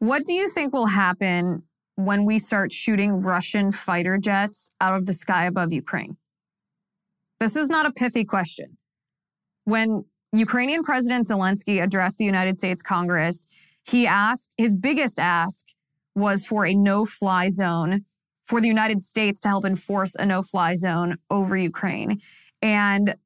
What do you think will happen when we start shooting Russian fighter jets out of the sky above Ukraine? This is not a pithy question. When Ukrainian President Zelensky addressed the United States Congress, he asked, his biggest ask was for a no fly zone for the United States to help enforce a no fly zone over Ukraine. And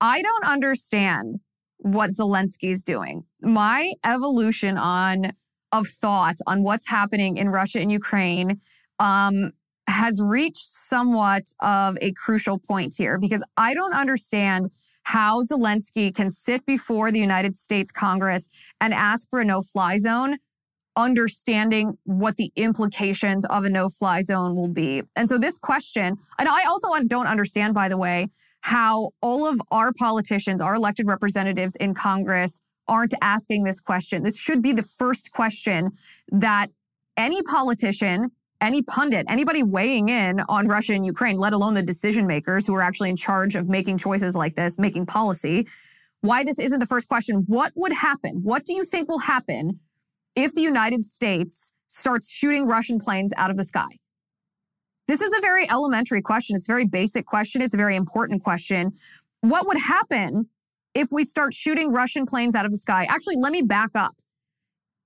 I don't understand what Zelensky is doing. My evolution on of thought on what's happening in Russia and Ukraine um, has reached somewhat of a crucial point here because I don't understand how Zelensky can sit before the United States Congress and ask for a no fly zone, understanding what the implications of a no fly zone will be. And so, this question, and I also don't understand, by the way, how all of our politicians, our elected representatives in Congress, aren't asking this question. This should be the first question that any politician, any pundit, anybody weighing in on Russia and Ukraine, let alone the decision makers who are actually in charge of making choices like this, making policy, why this isn't the first question. What would happen? What do you think will happen if the United States starts shooting Russian planes out of the sky? This is a very elementary question. It's a very basic question. It's a very important question. What would happen if we start shooting Russian planes out of the sky? Actually, let me back up.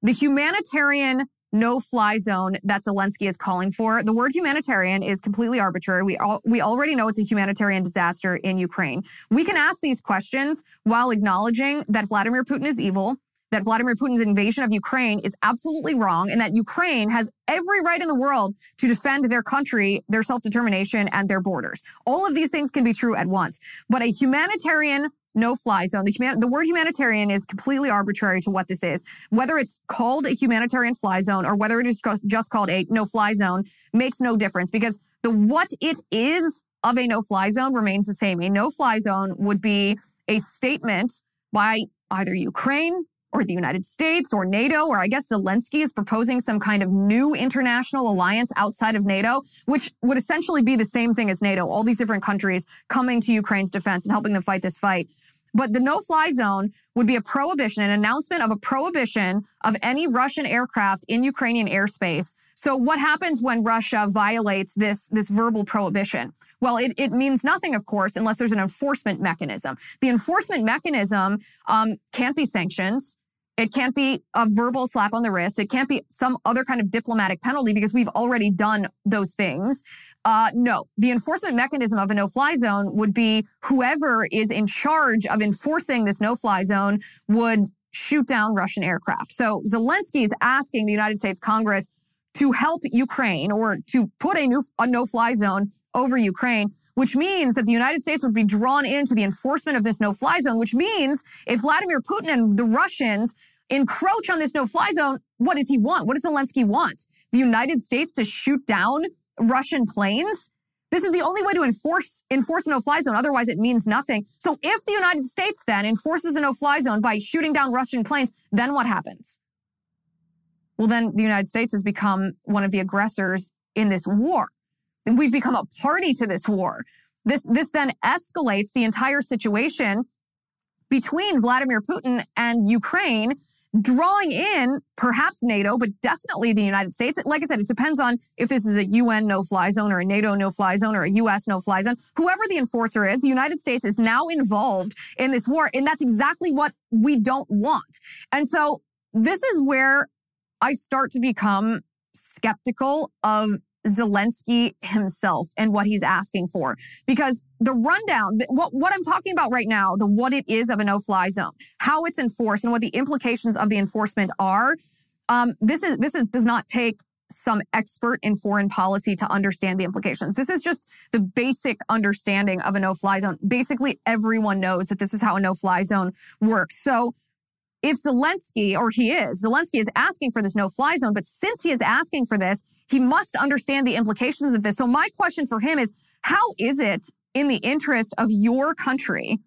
The humanitarian no fly zone that Zelensky is calling for. The word humanitarian is completely arbitrary. We all, we already know it's a humanitarian disaster in Ukraine. We can ask these questions while acknowledging that Vladimir Putin is evil, that Vladimir Putin's invasion of Ukraine is absolutely wrong and that Ukraine has every right in the world to defend their country, their self determination, and their borders. All of these things can be true at once. But a humanitarian no fly zone. The, human, the word humanitarian is completely arbitrary to what this is. Whether it's called a humanitarian fly zone or whether it is just called a no fly zone makes no difference because the what it is of a no fly zone remains the same. A no fly zone would be a statement by either Ukraine or the United States or NATO, or I guess Zelensky is proposing some kind of new international alliance outside of NATO, which would essentially be the same thing as NATO, all these different countries coming to Ukraine's defense and helping them fight this fight. But the no fly zone would be a prohibition, an announcement of a prohibition of any Russian aircraft in Ukrainian airspace. So what happens when Russia violates this, this verbal prohibition? Well, it, it means nothing, of course, unless there's an enforcement mechanism. The enforcement mechanism um, can't be sanctions. It can't be a verbal slap on the wrist. It can't be some other kind of diplomatic penalty because we've already done those things. Uh, no, the enforcement mechanism of a no fly zone would be whoever is in charge of enforcing this no fly zone would shoot down Russian aircraft. So Zelensky is asking the United States Congress to help Ukraine or to put a, new, a no-fly zone over Ukraine, which means that the United States would be drawn into the enforcement of this no-fly zone, which means if Vladimir Putin and the Russians encroach on this no-fly zone, what does he want? What does Zelensky want? The United States to shoot down Russian planes? This is the only way to enforce enforce a no-fly zone. Otherwise, it means nothing. So if the United States then enforces a no-fly zone by shooting down Russian planes, then what happens? Well, then the United States has become one of the aggressors in this war. We've become a party to this war. This, this then escalates the entire situation between Vladimir Putin and Ukraine, drawing in perhaps NATO, but definitely the United States. Like I said, it depends on if this is a UN no fly zone or a NATO no fly zone or a US no fly zone. Whoever the enforcer is, the United States is now involved in this war. And that's exactly what we don't want. And so this is where I start to become skeptical of Zelensky himself and what he's asking for. Because the rundown, what, what I'm talking about right now, the what it is of a no fly zone, how it's enforced and what the implications of the enforcement are, um, this is this is, does not take some expert in foreign policy to understand the implications. This is just the basic understanding of a no fly zone. Basically, everyone knows that this is how a no fly zone works. So if Zelensky, or he is, Zelensky is asking for this no fly zone, but since he is asking for this, he must understand the implications of this. So my question for him is, how is it in the interest of your country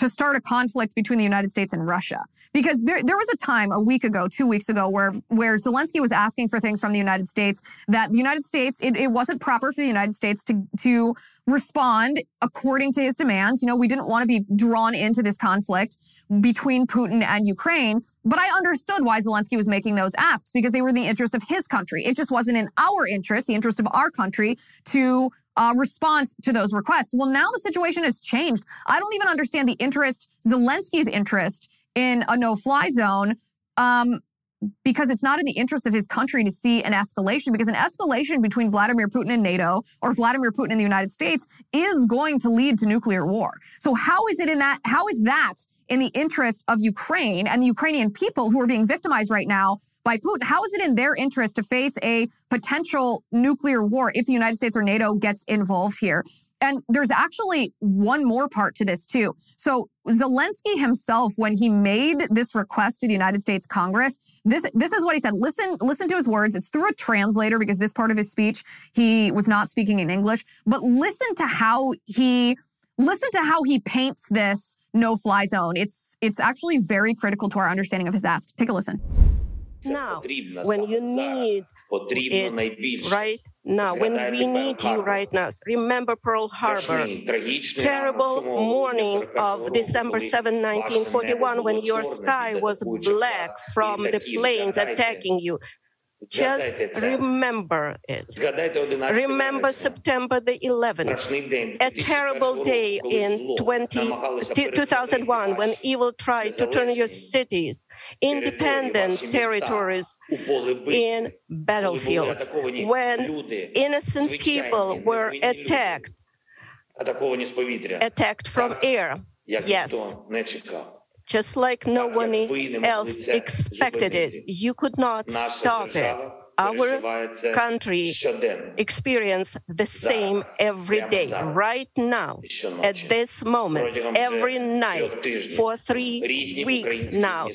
to start a conflict between the United States and Russia. Because there, there was a time a week ago, two weeks ago, where, where Zelensky was asking for things from the United States that the United States, it, it wasn't proper for the United States to, to respond according to his demands. You know, we didn't want to be drawn into this conflict between Putin and Ukraine, but I understood why Zelensky was making those asks because they were in the interest of his country. It just wasn't in our interest, the interest of our country, to uh, respond to those requests. Well, now the situation has changed. I don't even understand the interest, Zelensky's interest in a no fly zone. Um, because it's not in the interest of his country to see an escalation because an escalation between Vladimir Putin and NATO or Vladimir Putin and the United States is going to lead to nuclear war. So how is it in that how is that in the interest of Ukraine and the Ukrainian people who are being victimized right now by Putin? How is it in their interest to face a potential nuclear war if the United States or NATO gets involved here? And there's actually one more part to this too. So Zelensky himself, when he made this request to the United States Congress, this this is what he said. Listen, listen to his words. It's through a translator because this part of his speech he was not speaking in English. But listen to how he listen to how he paints this no-fly zone. It's it's actually very critical to our understanding of his ask. Take a listen. Now, when you need it right now, when we need you right now, remember Pearl Harbor, terrible morning of December 7, 1941, when your sky was black from the planes attacking you. Just remember it. Remember September the 11th, a terrible day in 20, 2001 when evil tried to turn your cities, independent territories, in battlefields, when innocent people were attacked, attacked from air. Yes just like no one else expected it. You could not stop it. Our country experience the same every day, right now, at this moment, every night, for three weeks now.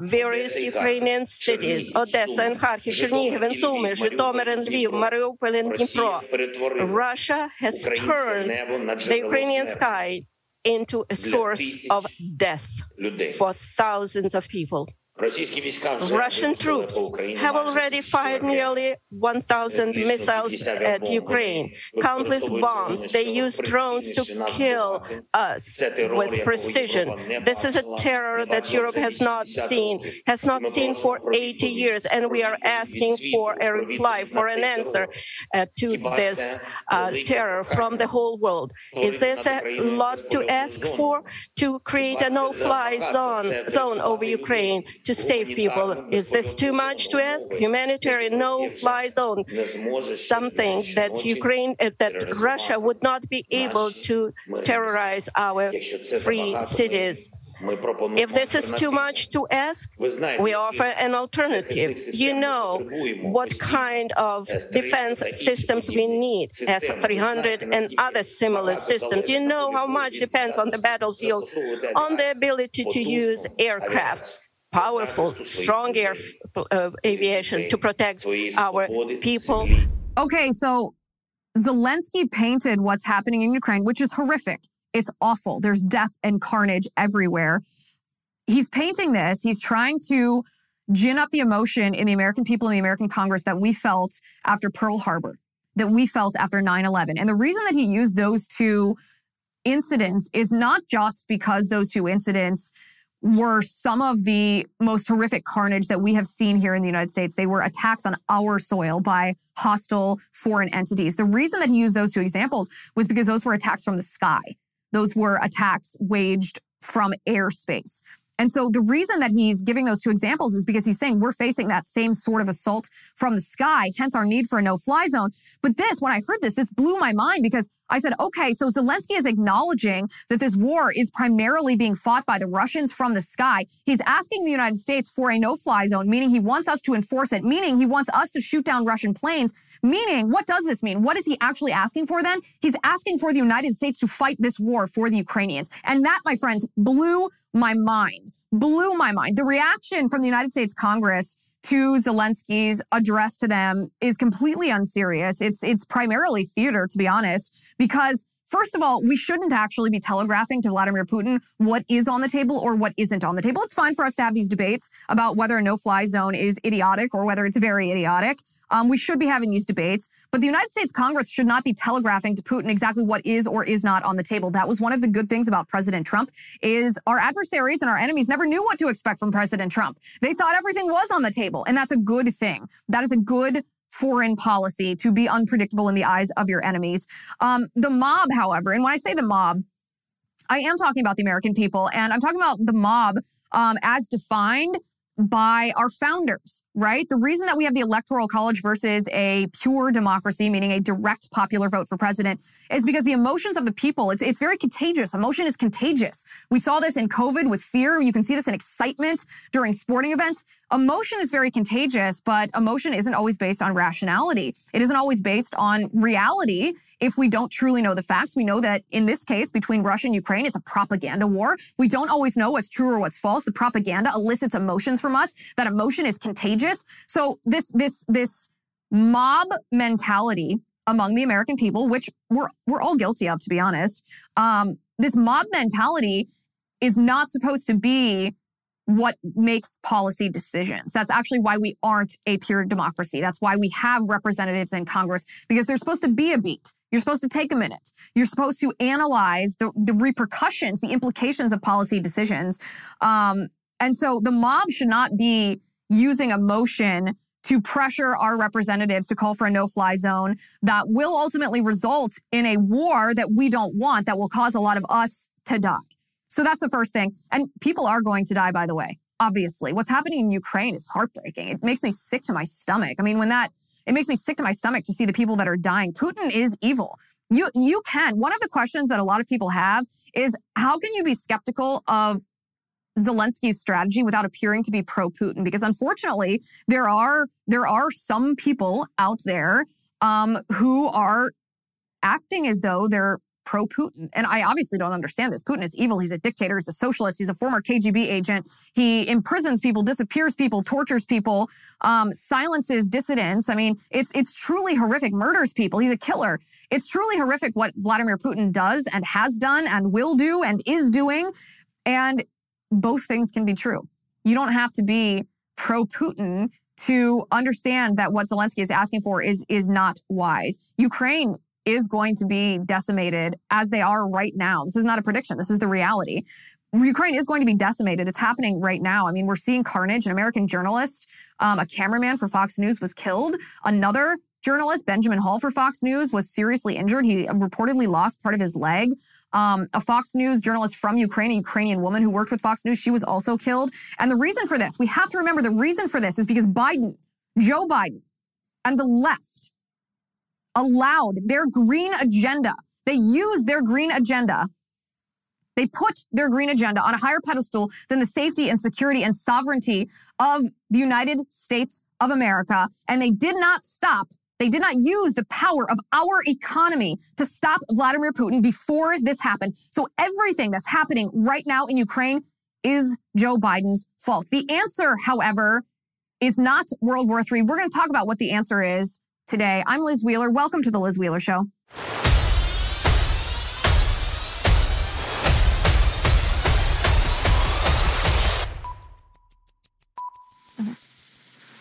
Various Ukrainian cities, Odessa and Kharkiv, Chernihiv and Sumy, Zhytomyr and Lviv, Mariupol and Dnipro. Russia has turned the Ukrainian sky into a source of death for thousands of people. Russian troops have already fired nearly 1,000 missiles at Ukraine, countless bombs. They use drones to kill us with precision. This is a terror that Europe has not seen, has not seen for 80 years, and we are asking for a reply, for an answer uh, to this uh, terror from the whole world. Is this a lot to ask for to create a no-fly zone, zone over Ukraine? To save people. Is this too much to ask? Humanitarian no-fly zone, something that Ukraine, uh, that Russia would not be able to terrorize our free cities. If this is too much to ask, we offer an alternative. You know what kind of defense systems we need, S-300 and other similar systems. You know how much depends on the battlefield, on the ability to use aircraft powerful, strong air uh, aviation to protect our people. Okay, so Zelensky painted what's happening in Ukraine, which is horrific. It's awful. There's death and carnage everywhere. He's painting this, he's trying to gin up the emotion in the American people and the American Congress that we felt after Pearl Harbor, that we felt after 9 11. And the reason that he used those two incidents is not just because those two incidents were some of the most horrific carnage that we have seen here in the United States. They were attacks on our soil by hostile foreign entities. The reason that he used those two examples was because those were attacks from the sky. Those were attacks waged from airspace. And so the reason that he's giving those two examples is because he's saying we're facing that same sort of assault from the sky, hence our need for a no fly zone. But this, when I heard this, this blew my mind because I said, okay, so Zelensky is acknowledging that this war is primarily being fought by the Russians from the sky. He's asking the United States for a no fly zone, meaning he wants us to enforce it, meaning he wants us to shoot down Russian planes, meaning what does this mean? What is he actually asking for then? He's asking for the United States to fight this war for the Ukrainians. And that, my friends, blew my mind, blew my mind. The reaction from the United States Congress to Zelensky's address to them is completely unserious. It's it's primarily theater, to be honest, because first of all, we shouldn't actually be telegraphing to Vladimir Putin what is on the table or what isn't on the table. It's fine for us to have these debates about whether a no-fly zone is idiotic or whether it's very idiotic. Um, we should be having these debates, but the United States Congress should not be telegraphing to Putin exactly what is or is not on the table. That was one of the good things about President Trump is our adversaries and our enemies never knew what to expect from President Trump. They thought everything was on the table, and that's a good thing. That is a good foreign policy to be unpredictable in the eyes of your enemies. Um, the mob, however, and when I say the mob, I am talking about the American people, and I'm talking about the mob um, as defined by our founders, right? The reason that we have the electoral college versus a pure democracy, meaning a direct popular vote for president, is because the emotions of the people, it's, it's very contagious. Emotion is contagious. We saw this in COVID with fear. You can see this in excitement during sporting events. Emotion is very contagious, but emotion isn't always based on rationality. It isn't always based on reality if we don't truly know the facts. We know that in this case, between Russia and Ukraine, it's a propaganda war. We don't always know what's true or what's false. The propaganda elicits emotions from us. That emotion is contagious. So this, this, this mob mentality among the American people, which we're, we're all guilty of, to be honest, um, this mob mentality is not supposed to be what makes policy decisions. That's actually why we aren't a pure democracy. That's why we have representatives in Congress because there's supposed to be a beat. You're supposed to take a minute. You're supposed to analyze the, the repercussions, the implications of policy decisions. Um, and so the mob should not be using emotion to pressure our representatives to call for a no fly zone that will ultimately result in a war that we don't want, that will cause a lot of us to die. So that's the first thing. And people are going to die, by the way. Obviously, what's happening in Ukraine is heartbreaking. It makes me sick to my stomach. I mean, when that, it makes me sick to my stomach to see the people that are dying. Putin is evil. You, you can. One of the questions that a lot of people have is how can you be skeptical of Zelensky's strategy without appearing to be pro-Putin? Because unfortunately, there are there are some people out there um, who are acting as though they're pro Putin. And I obviously don't understand this. Putin is evil. He's a dictator. He's a socialist. He's a former KGB agent. He imprisons people, disappears people, tortures people, um, silences dissidents. I mean, it's it's truly horrific. Murders people. He's a killer. It's truly horrific what Vladimir Putin does and has done and will do and is doing. And both things can be true. You don't have to be pro Putin to understand that what Zelensky is asking for is is not wise. Ukraine is going to be decimated as they are right now. This is not a prediction. This is the reality. Ukraine is going to be decimated. It's happening right now. I mean, we're seeing carnage. An American journalist, um, a cameraman for Fox News, was killed. Another journalist, Benjamin Hall for Fox News, was seriously injured. He reportedly lost part of his leg. Um, a Fox News journalist from Ukraine, a Ukrainian woman who worked with Fox News, she was also killed. And the reason for this, we have to remember the reason for this is because Biden, Joe Biden, and the left allowed their green agenda. They used their green agenda. They put their green agenda on a higher pedestal than the safety and security and sovereignty of the United States of America. And they did not stop. They did not use the power of our economy to stop Vladimir Putin before this happened. So everything that's happening right now in Ukraine is Joe Biden's fault. The answer, however, is not World War III. We're going to talk about what the answer is today. I'm Liz Wheeler. Welcome to The Liz Wheeler Show.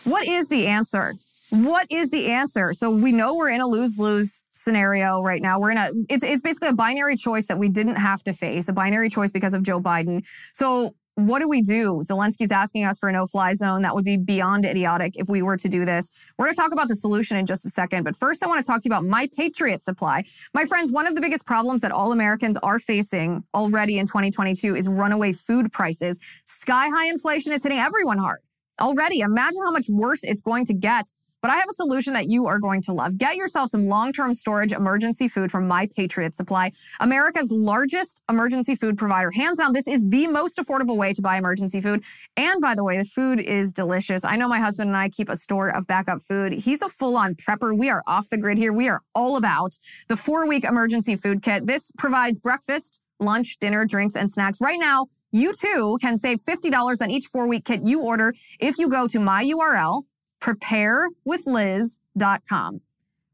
What is the answer? What is the answer? So we know we're in a lose-lose scenario right now. We're in a it's it's basically a binary choice that we didn't have to face, a binary choice because of Joe Biden. So what do we do? Zelensky's asking us for a no fly zone. That would be beyond idiotic if we were to do this. We're going to talk about the solution in just a second. But first, I want to talk to you about My Patriot Supply. My friends, one of the biggest problems that all Americans are facing already in 2022 is runaway food prices. Sky high inflation is hitting everyone hard already. Imagine how much worse it's going to get but I have a solution that you are going to love. Get yourself some long-term storage emergency food from My Patriot Supply, America's largest emergency food provider. Hands down, this is the most affordable way to buy emergency food. And by the way, the food is delicious. I know my husband and I keep a store of backup food. He's a full-on prepper. We are off the grid here. We are all about the four-week emergency food kit. This provides breakfast, lunch, dinner, drinks, and snacks. Right now, you too can save $50 on each four week kit you order if you go to my URL, preparewithliz.com.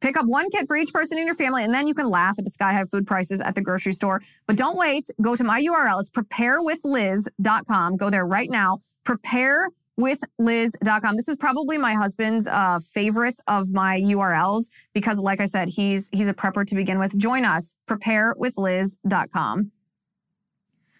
Pick up one kit for each person in your family, and then you can laugh at the sky high food prices at the grocery store. But don't wait. Go to my URL. It's preparewithliz.com. Go there right now. Preparewithliz.com. This is probably my husband's uh, favorite of my URLs because, like I said, he's he's a prepper to begin with. Join us. Preparewithliz.com.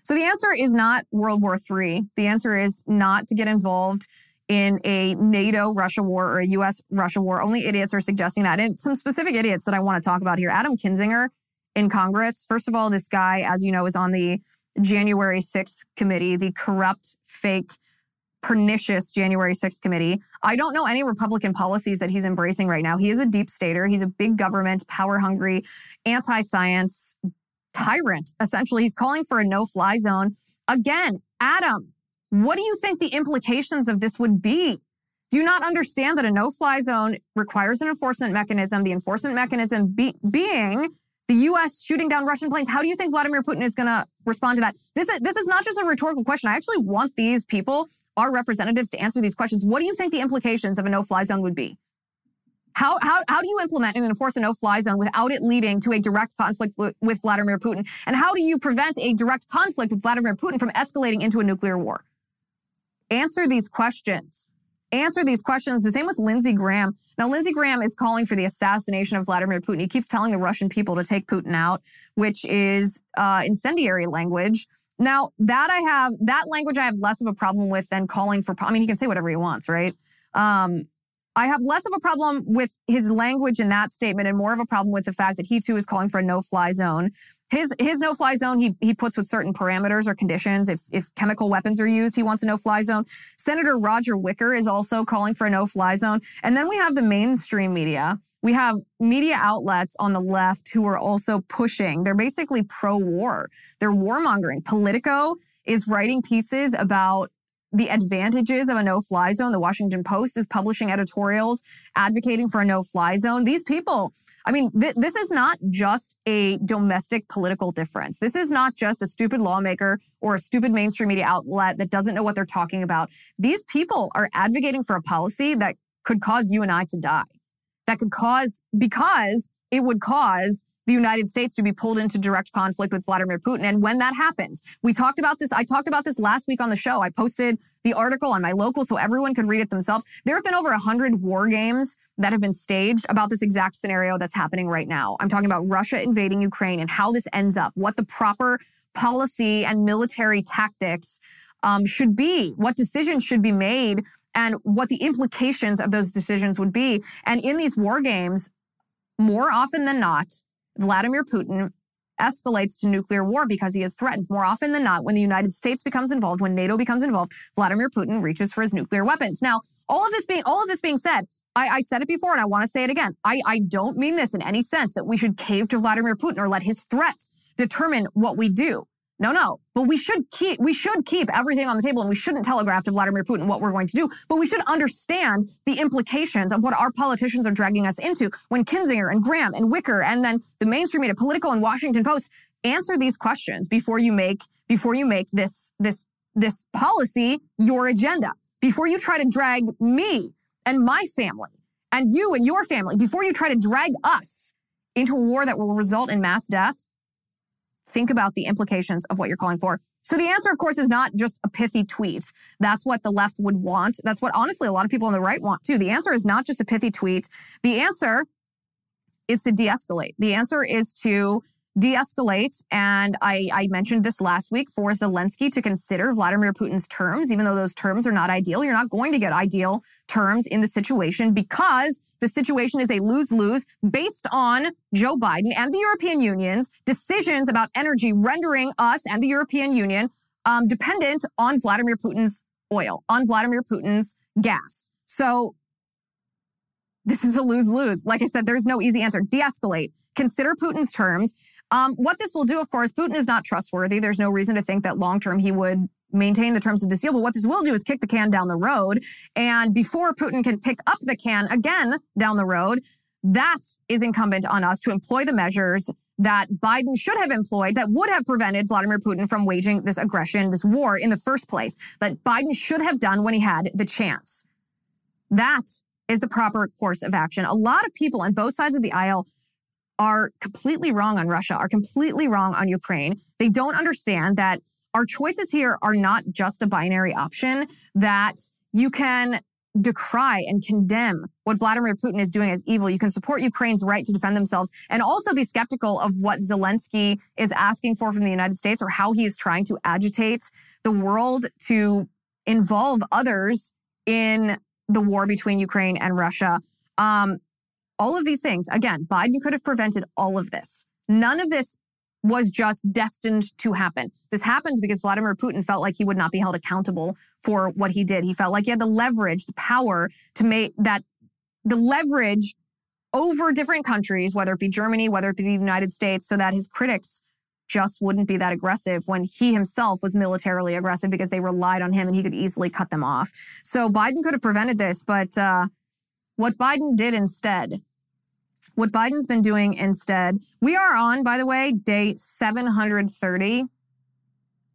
So the answer is not World War III. The answer is not to get involved in a NATO Russia war or a US Russia war. Only idiots are suggesting that. And some specific idiots that I want to talk about here. Adam Kinzinger in Congress. First of all, this guy, as you know, is on the January 6th committee, the corrupt, fake, pernicious January 6th committee. I don't know any Republican policies that he's embracing right now. He is a deep stater. He's a big government, power hungry, anti science tyrant. Essentially, he's calling for a no fly zone. Again, Adam, what do you think the implications of this would be? Do you not understand that a no fly zone requires an enforcement mechanism? The enforcement mechanism be- being the U.S. shooting down Russian planes. How do you think Vladimir Putin is going to respond to that? This is, this is not just a rhetorical question. I actually want these people, our representatives, to answer these questions. What do you think the implications of a no fly zone would be? How, how, how do you implement and enforce a no fly zone without it leading to a direct conflict w- with Vladimir Putin? And how do you prevent a direct conflict with Vladimir Putin from escalating into a nuclear war? Answer these questions. Answer these questions. The same with Lindsey Graham. Now, Lindsey Graham is calling for the assassination of Vladimir Putin. He keeps telling the Russian people to take Putin out, which is uh, incendiary language. Now, that I have, that language I have less of a problem with than calling for, I mean, he can say whatever he wants, right? Um, I have less of a problem with his language in that statement and more of a problem with the fact that he too is calling for a no-fly zone. His his no-fly zone he he puts with certain parameters or conditions. If if chemical weapons are used, he wants a no-fly zone. Senator Roger Wicker is also calling for a no-fly zone. And then we have the mainstream media. We have media outlets on the left who are also pushing. They're basically pro-war. They're warmongering. Politico is writing pieces about the advantages of a no fly zone. The Washington Post is publishing editorials advocating for a no fly zone. These people, I mean, th- this is not just a domestic political difference. This is not just a stupid lawmaker or a stupid mainstream media outlet that doesn't know what they're talking about. These people are advocating for a policy that could cause you and I to die. That could cause, because it would cause the United States to be pulled into direct conflict with Vladimir Putin. And when that happens, we talked about this. I talked about this last week on the show. I posted the article on my local so everyone could read it themselves. There have been over 100 war games that have been staged about this exact scenario that's happening right now. I'm talking about Russia invading Ukraine and how this ends up, what the proper policy and military tactics um, should be, what decisions should be made, and what the implications of those decisions would be. And in these war games, more often than not, Vladimir Putin escalates to nuclear war because he is threatened. More often than not, when the United States becomes involved, when NATO becomes involved, Vladimir Putin reaches for his nuclear weapons. Now, all of this being all of this being said, I, I said it before and I want to say it again. I, I don't mean this in any sense that we should cave to Vladimir Putin or let his threats determine what we do. No, no. But we should keep we should keep everything on the table and we shouldn't telegraph to Vladimir Putin what we're going to do. But we should understand the implications of what our politicians are dragging us into when Kinzinger and Graham and Wicker and then the mainstream media, Politico and Washington Post answer these questions before you make before you make this this this policy your agenda. Before you try to drag me and my family and you and your family, before you try to drag us into a war that will result in mass death, think about the implications of what you're calling for. So the answer, of course, is not just a pithy tweet. That's what the left would want. That's what honestly a lot of people on the right want too. The answer is not just a pithy tweet. The answer is to de-escalate. The answer is to de-escalate. And I, I, mentioned this last week for Zelensky to consider Vladimir Putin's terms, even though those terms are not ideal. You're not going to get ideal terms in the situation because the situation is a lose-lose based on Joe Biden and the European Union's decisions about energy rendering us and the European Union um, dependent on Vladimir Putin's oil, on Vladimir Putin's gas. So this is a lose lose. Like I said, there's no easy answer. De escalate, consider Putin's terms, um, what this will do, of course, Putin is not trustworthy. There's no reason to think that long term he would maintain the terms of this deal. But what this will do is kick the can down the road. And before Putin can pick up the can again down the road, that is incumbent on us to employ the measures that Biden should have employed that would have prevented Vladimir Putin from waging this aggression, this war in the first place, that Biden should have done when he had the chance. That is the proper course of action. A lot of people on both sides of the aisle are completely wrong on Russia, are completely wrong on Ukraine. They don't understand that our choices here are not just a binary option, that you can decry and condemn what Vladimir Putin is doing as evil. You can support Ukraine's right to defend themselves and also be skeptical of what Zelensky is asking for from the United States or how he is trying to agitate the world to involve others in the war between Ukraine and Russia. Um, all of these things, again, Biden could have prevented all of this. None of this was just destined to happen. This happened because Vladimir Putin felt like he would not be held accountable for what he did. He felt like he had the leverage, the power to make that the leverage over different countries, whether it be Germany, whether it be the United States, so that his critics just wouldn't be that aggressive when he himself was militarily aggressive because they relied on him and he could easily cut them off. So Biden could have prevented this, but uh, what Biden did instead what Biden's been doing instead, we are on, by the way, day 730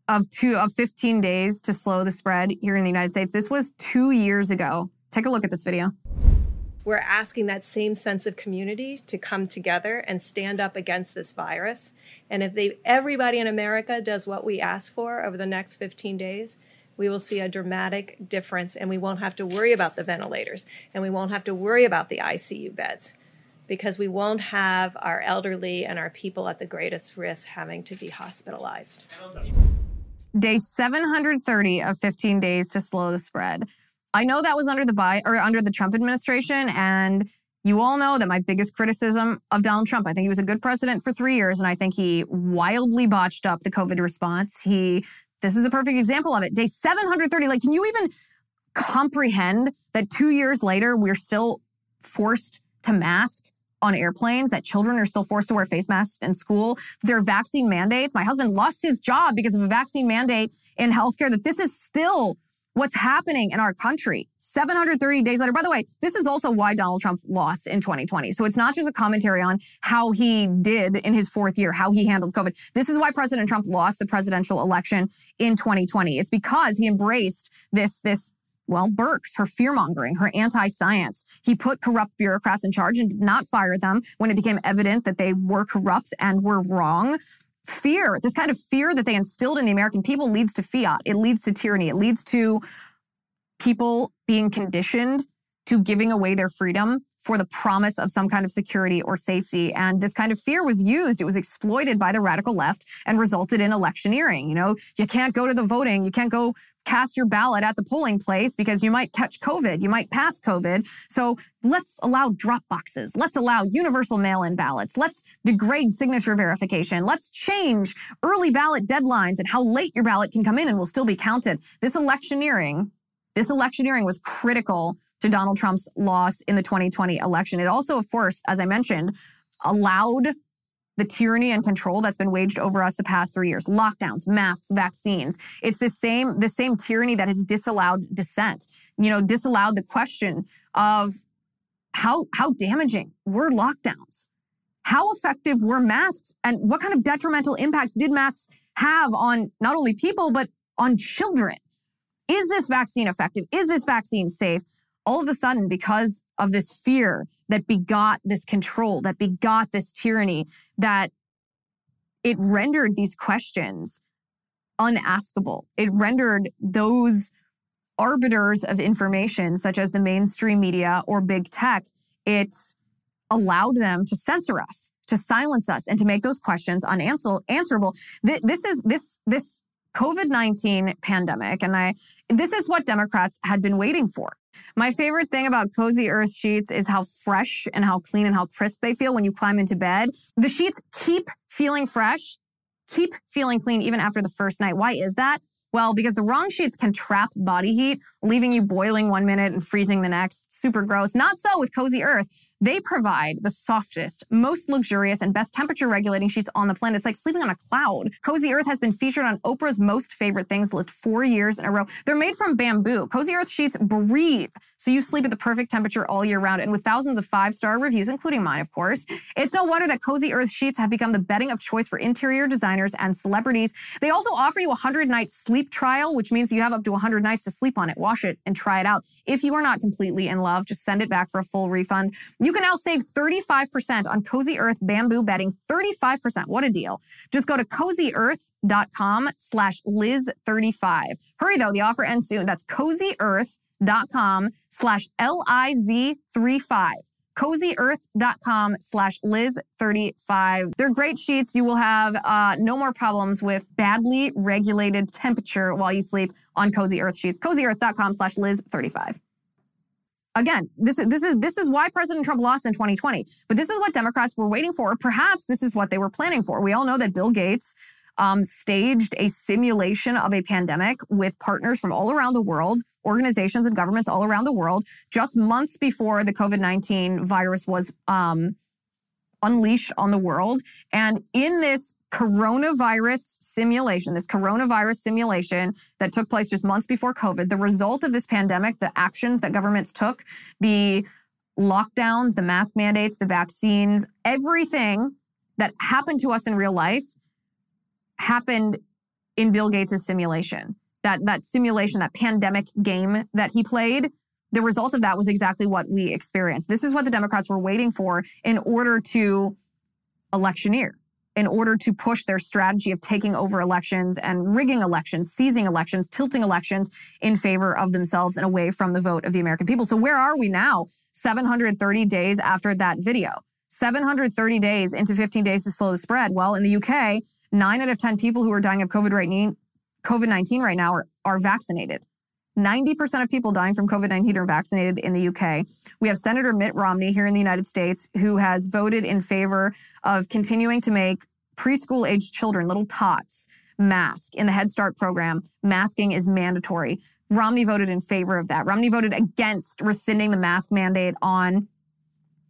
of two of 15 days to slow the spread here in the United States. This was two years ago. Take a look at this video. We're asking that same sense of community to come together and stand up against this virus. And if they, everybody in America does what we ask for over the next 15 days, we will see a dramatic difference and we won't have to worry about the ventilators and we won't have to worry about the ICU beds because we won't have our elderly and our people at the greatest risk having to be hospitalized. Day 730 of 15 days to slow the spread. I know that was under the Bi- or under the Trump administration and you all know that my biggest criticism of Donald Trump, I think he was a good president for 3 years and I think he wildly botched up the COVID response. He this is a perfect example of it. Day 730 like can you even comprehend that 2 years later we're still forced to mask on airplanes, that children are still forced to wear face masks in school. There are vaccine mandates. My husband lost his job because of a vaccine mandate in healthcare, that this is still what's happening in our country 730 days later. By the way, this is also why Donald Trump lost in 2020. So it's not just a commentary on how he did in his fourth year, how he handled COVID. This is why President Trump lost the presidential election in 2020. It's because he embraced this, this well, Birx, her fear mongering, her anti science. He put corrupt bureaucrats in charge and did not fire them when it became evident that they were corrupt and were wrong. Fear, this kind of fear that they instilled in the American people leads to fiat. It leads to tyranny. It leads to people being conditioned to giving away their freedom for the promise of some kind of security or safety. And this kind of fear was used, it was exploited by the radical left and resulted in electioneering. You know, you can't go to the voting, you can't go cast your ballot at the polling place because you might catch COVID, you might pass COVID. So let's allow drop boxes, let's allow universal mail in ballots, let's degrade signature verification, let's change early ballot deadlines and how late your ballot can come in and will still be counted. This electioneering, this electioneering was critical to Donald Trump's loss in the 2020 election. It also, of course, as I mentioned, allowed the tyranny and control that's been waged over us the past three years. Lockdowns masks vaccines. It's the same the same tyranny that has disallowed dissent you know disallowed the question of how how damaging were lockdowns? How effective were masks? And what kind of detrimental impacts did masks have on not only people but on children? Is this vaccine effective? Is this vaccine safe all of a sudden, because of this fear that begot this control, that begot this tyranny, that it rendered these questions unaskable. It rendered those arbiters of information, such as the mainstream media or big tech, it's allowed them to censor us, to silence us, and to make those questions unanswerable. This is this this COVID-19 pandemic, and I this is what Democrats had been waiting for. My favorite thing about Cozy Earth sheets is how fresh and how clean and how crisp they feel when you climb into bed. The sheets keep feeling fresh, keep feeling clean even after the first night. Why is that? Well, because the wrong sheets can trap body heat, leaving you boiling one minute and freezing the next. Super gross. Not so with Cozy Earth. They provide the softest, most luxurious, and best temperature regulating sheets on the planet. It's like sleeping on a cloud. Cozy Earth has been featured on Oprah's most favorite things list four years in a row. They're made from bamboo. Cozy Earth sheets breathe, so you sleep at the perfect temperature all year round. And with thousands of five star reviews, including mine, of course, it's no wonder that Cozy Earth sheets have become the bedding of choice for interior designers and celebrities. They also offer you a 100 night sleep trial, which means you have up to 100 nights to sleep on it. Wash it and try it out. If you are not completely in love, just send it back for a full refund. Can now save 35% on Cozy Earth bamboo bedding. 35%. What a deal. Just go to cozyearth.com slash Liz35. Hurry though, the offer ends soon. That's cozyearth.com slash L-I-Z35 cozyearth.com slash Liz35. They're great sheets. You will have uh, no more problems with badly regulated temperature while you sleep on Cozy Earth sheets. cozyearth.com slash Liz35. Again, this is this is this is why President Trump lost in 2020. But this is what Democrats were waiting for. Perhaps this is what they were planning for. We all know that Bill Gates um, staged a simulation of a pandemic with partners from all around the world, organizations and governments all around the world, just months before the COVID 19 virus was um, unleashed on the world. And in this coronavirus simulation, this coronavirus simulation that took place just months before COVID, the result of this pandemic, the actions that governments took, the lockdowns, the mask mandates, the vaccines, everything that happened to us in real life happened in Bill Gates' simulation. That that simulation, that pandemic game that he played, the result of that was exactly what we experienced. This is what the Democrats were waiting for in order to electioneer, in order to push their strategy of taking over elections and rigging elections, seizing elections, tilting elections in favor of themselves and away from the vote of the American people. So where are we now? 730 days after that video. 730 days into 15 days to slow the spread. Well, in the UK, nine out of 10 people who are dying of COVID right, COVID 19 right now are, are vaccinated. 90% of people dying from COVID 19 are vaccinated in the UK. We have Senator Mitt Romney here in the United States who has voted in favor of continuing to make preschool age children, little tots, mask in the Head Start program. Masking is mandatory. Romney voted in favor of that. Romney voted against rescinding the mask mandate on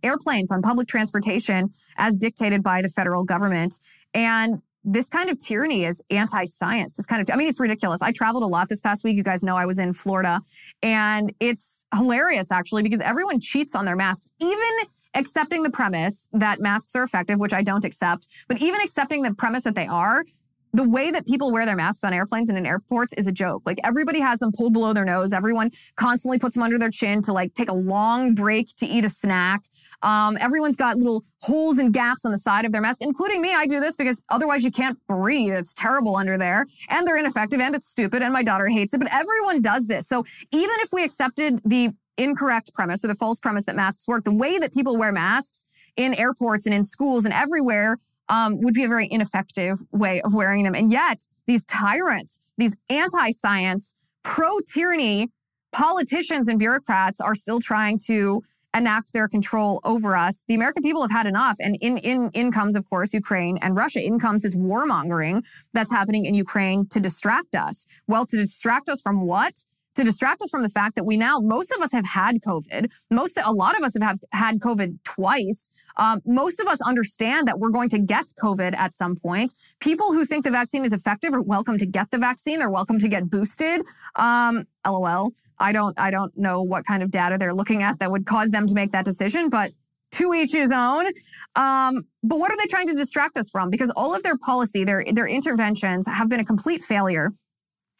airplanes, on public transportation, as dictated by the federal government. And this kind of tyranny is anti-science. This kind of, I mean, it's ridiculous. I traveled a lot this past week. You guys know I was in Florida and it's hilarious actually because everyone cheats on their masks, even accepting the premise that masks are effective, which I don't accept, but even accepting the premise that they are, the way that people wear their masks on airplanes and in airports is a joke. Like everybody has them pulled below their nose. Everyone constantly puts them under their chin to like take a long break to eat a snack. Um, everyone's got little holes and gaps on the side of their mask, including me. I do this because otherwise you can't breathe. It's terrible under there and they're ineffective and it's stupid and my daughter hates it, but everyone does this. So even if we accepted the incorrect premise or the false premise that masks work, the way that people wear masks in airports and in schools and everywhere um, would be a very ineffective way of wearing them. And yet, these tyrants, these anti science, pro tyranny politicians and bureaucrats are still trying to enact their control over us. The American people have had enough. And in, in, in comes, of course, Ukraine and Russia. In comes this warmongering that's happening in Ukraine to distract us. Well, to distract us from what? To distract us from the fact that we now, most of us have had COVID. Most, a lot of us have, have had COVID twice. Um, most of us understand that we're going to get COVID at some point. People who think the vaccine is effective are welcome to get the vaccine. They're welcome to get boosted. Um, LOL. I don't, I don't know what kind of data they're looking at that would cause them to make that decision, but to each his own. Um, but what are they trying to distract us from? Because all of their policy, their their interventions have been a complete failure.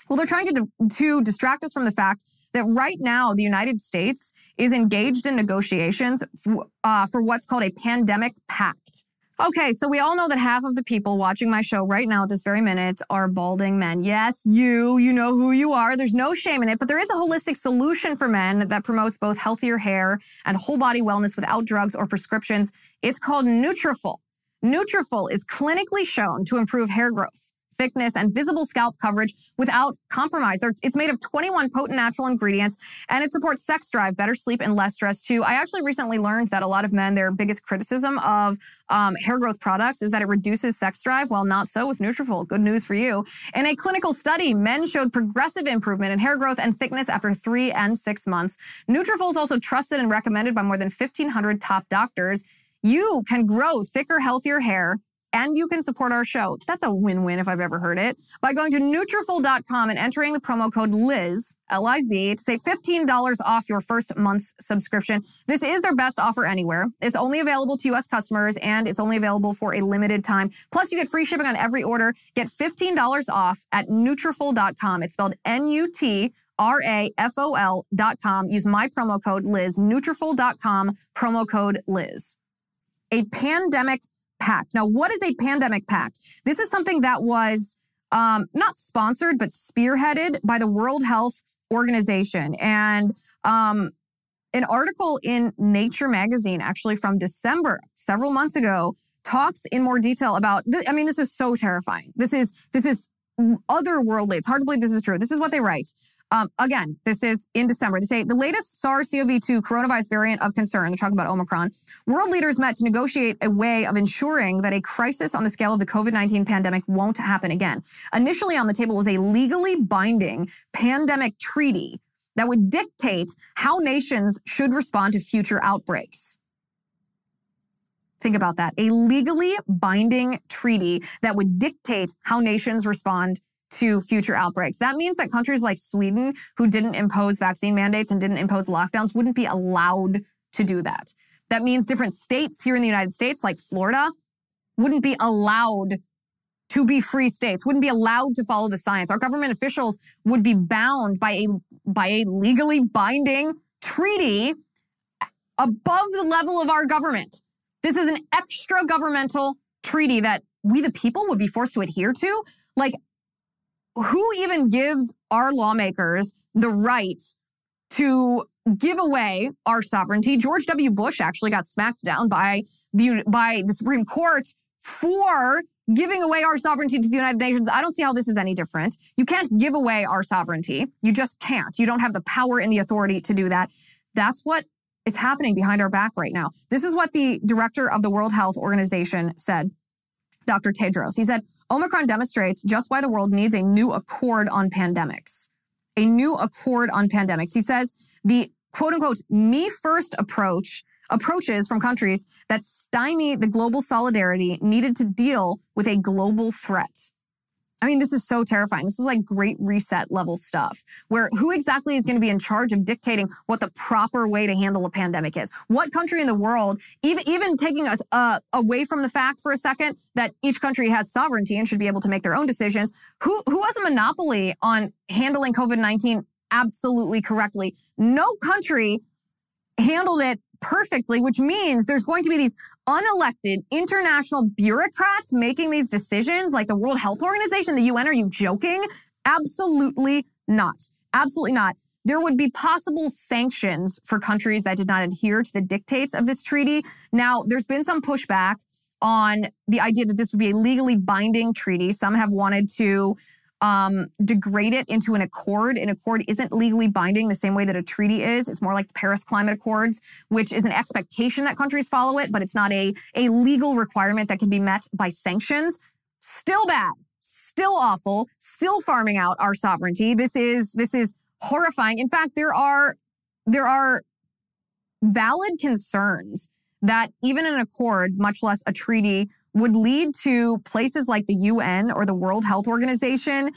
Well, they're trying to, to distract us from the fact that right now the United States is engaged in negotiations uh, for what's called a pandemic pact. Okay, so we all know that half of the people watching my show right now at this very minute are balding men. Yes, you, you know who you are. There's no shame in it, but there is a holistic solution for men that promotes both healthier hair and whole body wellness without drugs or prescriptions. It's called Nutrafol. Nutrafol is clinically shown to improve hair growth thickness, and visible scalp coverage without compromise. It's made of 21 potent natural ingredients and it supports sex drive, better sleep, and less stress too. I actually recently learned that a lot of men, their biggest criticism of um, hair growth products is that it reduces sex drive. Well, not so with Nutrafol. Good news for you. In a clinical study, men showed progressive improvement in hair growth and thickness after three and six months. Nutrafol is also trusted and recommended by more than 1,500 top doctors. You can grow thicker, healthier hair and you can support our show. That's a win-win if I've ever heard it. By going to Nutrafol.com and entering the promo code Liz, L-I-Z, to save $15 off your first month's subscription. This is their best offer anywhere. It's only available to U.S. customers, and it's only available for a limited time. Plus, you get free shipping on every order. Get $15 off at Nutrafol.com. It's spelled N-U-T dot com. Use my promo code Liz, Nutrafol.com, promo code Liz. A pandemic pact. Now, what is a pandemic pact? This is something that was um, not sponsored, but spearheaded by the World Health Organization. And um, an article in Nature magazine, actually from December, several months ago, talks in more detail about. Th- I mean, this is so terrifying. This is this is otherworldly. It's hard to believe this is true. This is what they write. Um, again, this is in December. They say the latest SARS-CoV-2 coronavirus variant of concern. They're talking about Omicron. World leaders met to negotiate a way of ensuring that a crisis on the scale of the COVID-19 pandemic won't happen again. Initially on the table was a legally binding pandemic treaty that would dictate how nations should respond to future outbreaks. Think about that. A legally binding treaty that would dictate how nations respond to future outbreaks. That means that countries like Sweden, who didn't impose vaccine mandates and didn't impose lockdowns, wouldn't be allowed to do that. That means different states here in the United States, like Florida, wouldn't be allowed to be free states, wouldn't be allowed to follow the science. Our government officials would be bound by a by a legally binding treaty above the level of our government. This is an extra governmental treaty that we the people would be forced to adhere to. Like who even gives our lawmakers the right to give away our sovereignty? George W. Bush actually got smacked down by the by the Supreme Court for giving away our sovereignty to the United Nations. I don't see how this is any different. You can't give away our sovereignty. You just can't. You don't have the power and the authority to do that. That's what is happening behind our back right now. This is what the director of the World Health Organization said Dr. Tedros. He said Omicron demonstrates just why the world needs a new accord on pandemics. A new accord on pandemics. He says the quote unquote me first approach approaches from countries that stymie the global solidarity needed to deal with a global threat. I mean, this is so terrifying. This is like great reset level stuff where who exactly is going to be in charge of dictating what the proper way to handle a pandemic is? What country in the world, even, even taking us uh, away from the fact for a second that each country has sovereignty and should be able to make their own decisions, who, who has a monopoly on handling COVID 19 absolutely correctly? No country handled it perfectly, which means there's going to be these unelected international bureaucrats making these decisions like the World Health Organization, the UN. Are you joking? Absolutely not. Absolutely not. There would be possible sanctions for countries that did not adhere to the dictates of this treaty. Now, there's been some pushback on the idea that this would be a legally binding treaty. Some have wanted to um, degrade it into an accord. An accord isn't legally binding the same way that a treaty is. It's more like the Paris Climate Accords, which is an expectation that countries follow it, but it's not a, a legal requirement that can be met by sanctions. Still bad, still awful, still farming out our sovereignty. This is this is horrifying. In fact, there are there are valid concerns that even an accord, much less a treaty, would lead to places like the UN or the World Health Organization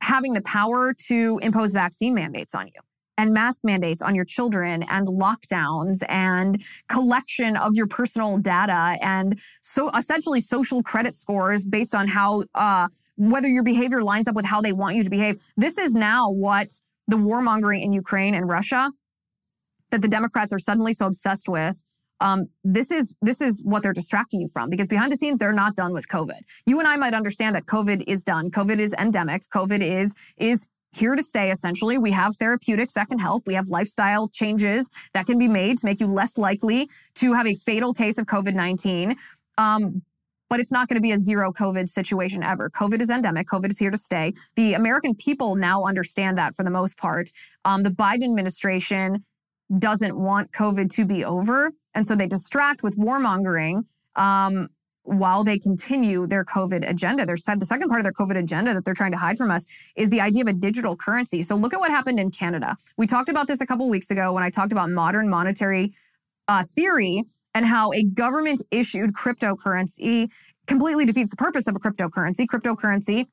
having the power to impose vaccine mandates on you and mask mandates on your children and lockdowns and collection of your personal data and so essentially social credit scores based on how uh, whether your behavior lines up with how they want you to behave. This is now what the warmongering in Ukraine and Russia that the Democrats are suddenly so obsessed with um, this is this is what they're distracting you from because behind the scenes they're not done with COVID. You and I might understand that COVID is done. COVID is endemic. COVID is is here to stay essentially. We have therapeutics that can help. We have lifestyle changes that can be made to make you less likely to have a fatal case of COVID 19. Um, but it's not going to be a zero COVID situation ever. COVID is endemic. COVID is here to stay. The American people now understand that for the most part. Um, the Biden administration doesn't want COVID to be over. And so they distract with warmongering um, while they continue their COVID agenda. Their the second part of their COVID agenda that they're trying to hide from us is the idea of a digital currency. So look at what happened in Canada. We talked about this a couple weeks ago when I talked about modern monetary uh, theory and how a government issued cryptocurrency completely defeats the purpose of a cryptocurrency. Cryptocurrency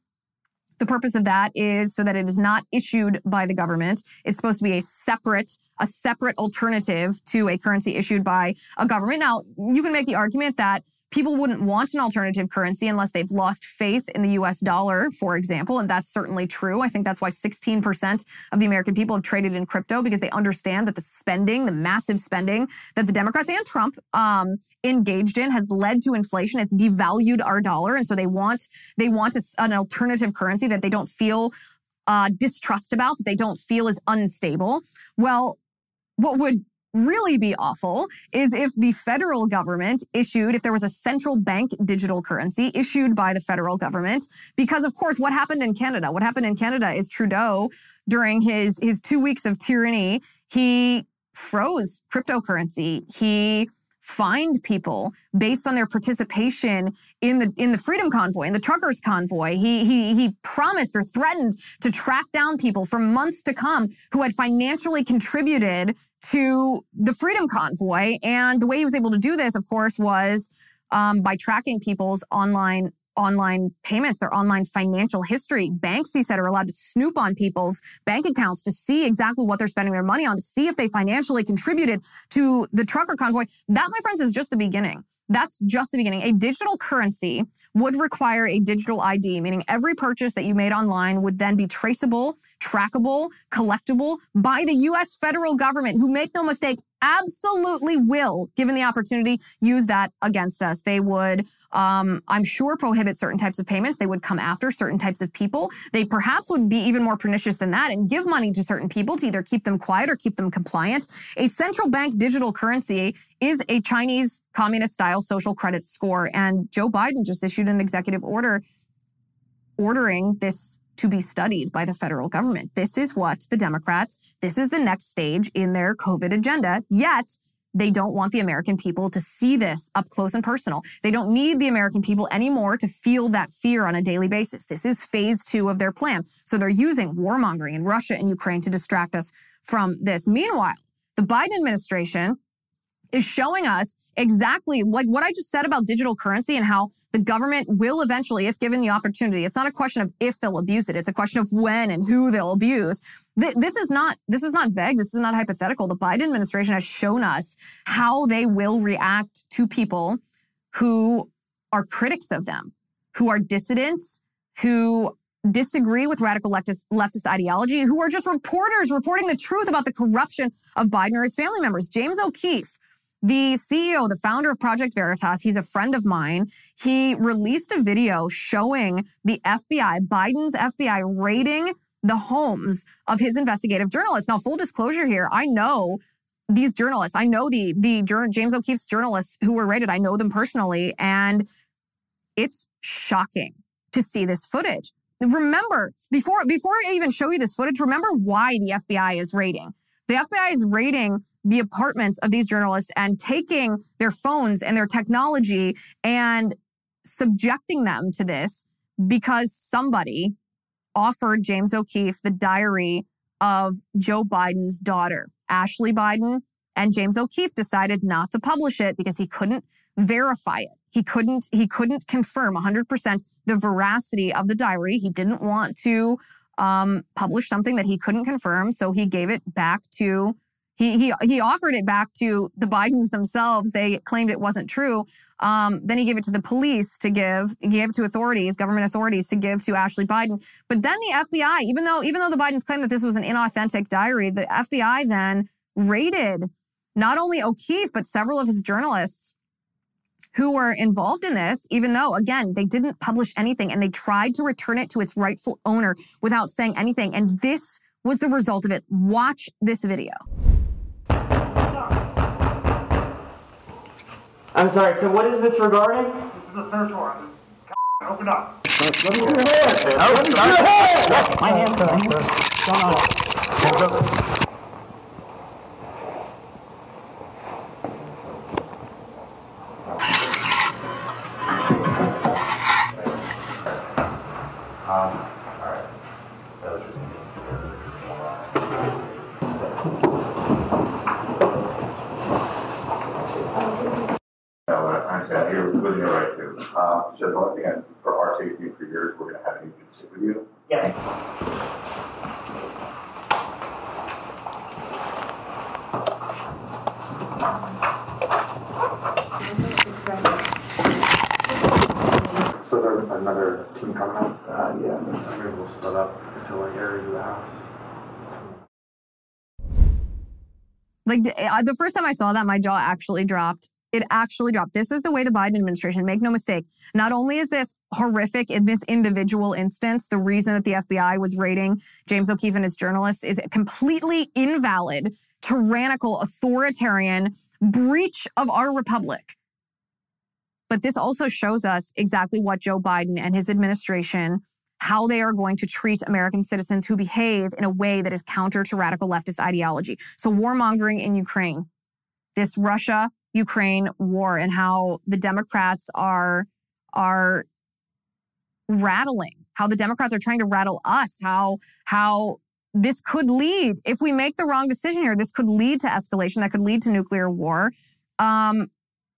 the purpose of that is so that it is not issued by the government. It's supposed to be a separate, a separate alternative to a currency issued by a government. Now, you can make the argument that people wouldn't want an alternative currency unless they've lost faith in the US dollar, for example. And that's certainly true. I think that's why 16% of the American people have traded in crypto because they understand that the spending, the massive spending that the Democrats and Trump um, engaged in has led to inflation. It's devalued our dollar. And so they want, they want a, an alternative currency that they don't feel uh, distrust about, that they don't feel is unstable. Well, what would really be awful is if the federal government issued, if there was a central bank digital currency issued by the federal government. Because, of course, what happened in Canada? What happened in Canada is Trudeau, during his, his two weeks of tyranny, he froze cryptocurrency. He find people based on their participation in the in the freedom convoy in the truckers convoy. He he he promised or threatened to track down people for months to come who had financially contributed to the freedom convoy. And the way he was able to do this of course was um, by tracking people's online online payments, their online financial history. Banks, he said, are allowed to snoop on people's bank accounts to see exactly what they're spending their money on, to see if they financially contributed to the trucker convoy. That, my friends, is just the beginning. That's just the beginning. A digital currency would require a digital ID, meaning every purchase that you made online would then be traceable, trackable, collectible by the US federal government, who make no mistake, absolutely will, given the opportunity, use that against us. They would um, I'm sure prohibit certain types of payments. They would come after certain types of people. They perhaps would be even more pernicious than that and give money to certain people to either keep them quiet or keep them compliant. A central bank digital currency is a Chinese communist style social credit score. And Joe Biden just issued an executive order ordering this to be studied by the federal government. This is what the Democrats, this is the next stage in their COVID agenda. Yet, they don't want the American people to see this up close and personal. They don't need the American people anymore to feel that fear on a daily basis. This is phase two of their plan. So they're using warmongering in Russia and Ukraine to distract us from this. Meanwhile, the Biden administration is showing us exactly like what I just said about digital currency and how the government will eventually, if given the opportunity, it's not a question of if they'll abuse it. It's a question of when and who they'll abuse. This is not, this is not vague. This is not hypothetical. The Biden administration has shown us how they will react to people who are critics of them, who are dissidents, who disagree with radical leftist, leftist ideology, who are just reporters reporting the truth about the corruption of Biden or his family members. James O'Keefe, the CEO, the founder of Project Veritas, he's a friend of mine. He released a video showing the FBI, Biden's FBI, raiding the homes of his investigative journalists. Now, full disclosure here, I know these journalists. I know the the James O'Keefe's journalists who were raided. I know them personally, and it's shocking to see this footage. Remember, before before I even show you this footage, remember why the FBI is raiding. The FBI is raiding the apartments of these journalists and taking their phones and their technology and subjecting them to this because somebody offered James O'Keefe the diary of Joe Biden's daughter, Ashley Biden. And James O'Keefe decided not to publish it because he couldn't verify it. He couldn't he couldn't confirm 100% the veracity of the diary. He didn't want to um, published something that he couldn't confirm, so he gave it back to he he he offered it back to the Bidens themselves. They claimed it wasn't true. Um, then he gave it to the police to give. Gave it to authorities, government authorities, to give to Ashley Biden. But then the FBI, even though even though the Bidens claimed that this was an inauthentic diary, the FBI then raided not only O'Keefe but several of his journalists who were involved in this, even though, again, they didn't publish anything and they tried to return it to its rightful owner without saying anything. And this was the result of it. Watch this video. I'm sorry, so what is this regarding? This is a search warrant. Just open up. Let me see your hands. Let me see your hands. My hands. here within your right to. Uh, just the thing for our safety for yours, we're going to have you sit with you. Yeah. Another team coming up? Uh, yeah. So maybe we'll split up into like areas of the house. Like the first time I saw that, my jaw actually dropped. It actually dropped. This is the way the Biden administration, make no mistake. Not only is this horrific in this individual instance, the reason that the FBI was raiding James O'Keefe and his journalists is a completely invalid, tyrannical, authoritarian breach of our republic. But this also shows us exactly what Joe Biden and his administration, how they are going to treat American citizens who behave in a way that is counter to radical leftist ideology. So, warmongering in Ukraine, this Russia Ukraine war, and how the Democrats are are rattling, how the Democrats are trying to rattle us, how how this could lead, if we make the wrong decision here, this could lead to escalation, that could lead to nuclear war. Um,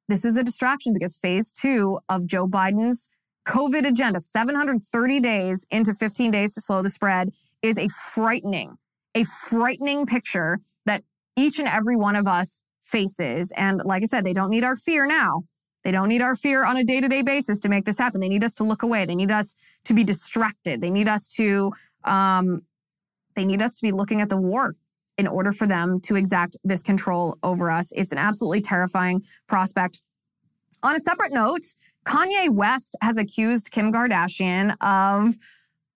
this is a distraction because phase two of Joe Biden's COVID agenda, 730 days into 15 days to slow the spread, is a frightening, a frightening picture that each and every one of us faces. And like I said, they don't need our fear now. They don't need our fear on a day to day basis to make this happen. They need us to look away. They need us to be distracted. They need us to, um, they need us to be looking at the war in order for them to exact this control over us. It's an absolutely terrifying prospect. On a separate note, Kanye West has accused Kim Kardashian of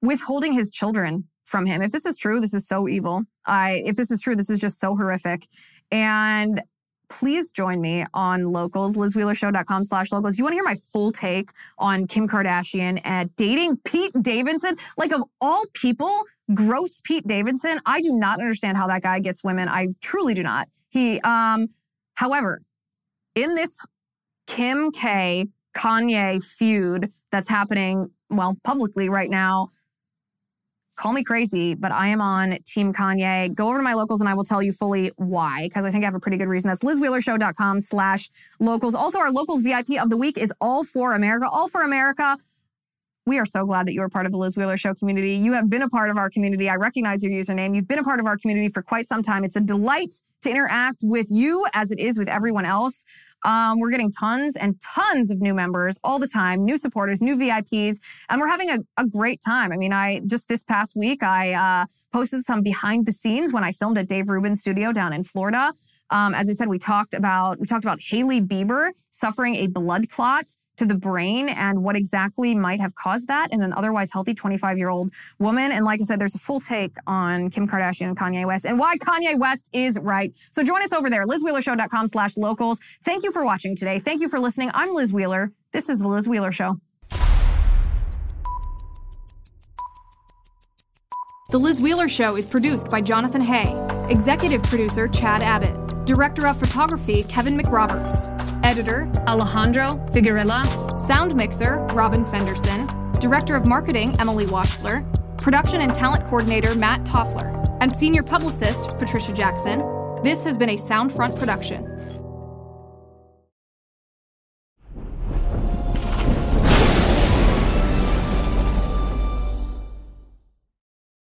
withholding his children from him. If this is true, this is so evil. I if this is true, this is just so horrific. And please join me on locals, lizwheelershow.com slash locals. You want to hear my full take on Kim Kardashian and dating Pete Davidson? Like of all people, gross Pete Davidson. I do not understand how that guy gets women. I truly do not. He, um, however, in this Kim K Kanye feud that's happening, well, publicly right now, call me crazy, but I am on Team Kanye. Go over to my locals and I will tell you fully why, because I think I have a pretty good reason. That's lizwheelershow.com slash locals. Also, our locals VIP of the week is All for America. All for America we are so glad that you are part of the Liz Wheeler Show community. You have been a part of our community. I recognize your username. You've been a part of our community for quite some time. It's a delight to interact with you as it is with everyone else. Um, we're getting tons and tons of new members all the time, new supporters, new VIPs, and we're having a, a great time. I mean, I just this past week I uh, posted some behind the scenes when I filmed at Dave Rubin's studio down in Florida. Um, as I said, we talked about we talked about Hailey Bieber suffering a blood clot to the brain and what exactly might have caused that in an otherwise healthy 25 year old woman. And like I said, there's a full take on Kim Kardashian and Kanye West and why Kanye West is right. So join us over there, lizwheelershow.com slash locals. Thank you for watching today. Thank you for listening. I'm Liz Wheeler. This is the Liz Wheeler Show. The Liz Wheeler Show is produced by Jonathan Hay, executive producer Chad Abbott, director of photography Kevin McRoberts. Editor Alejandro Figuerella. Sound mixer Robin Fenderson. Director of Marketing Emily Wachler. Production and talent coordinator Matt Toffler. And senior publicist Patricia Jackson. This has been a Soundfront production.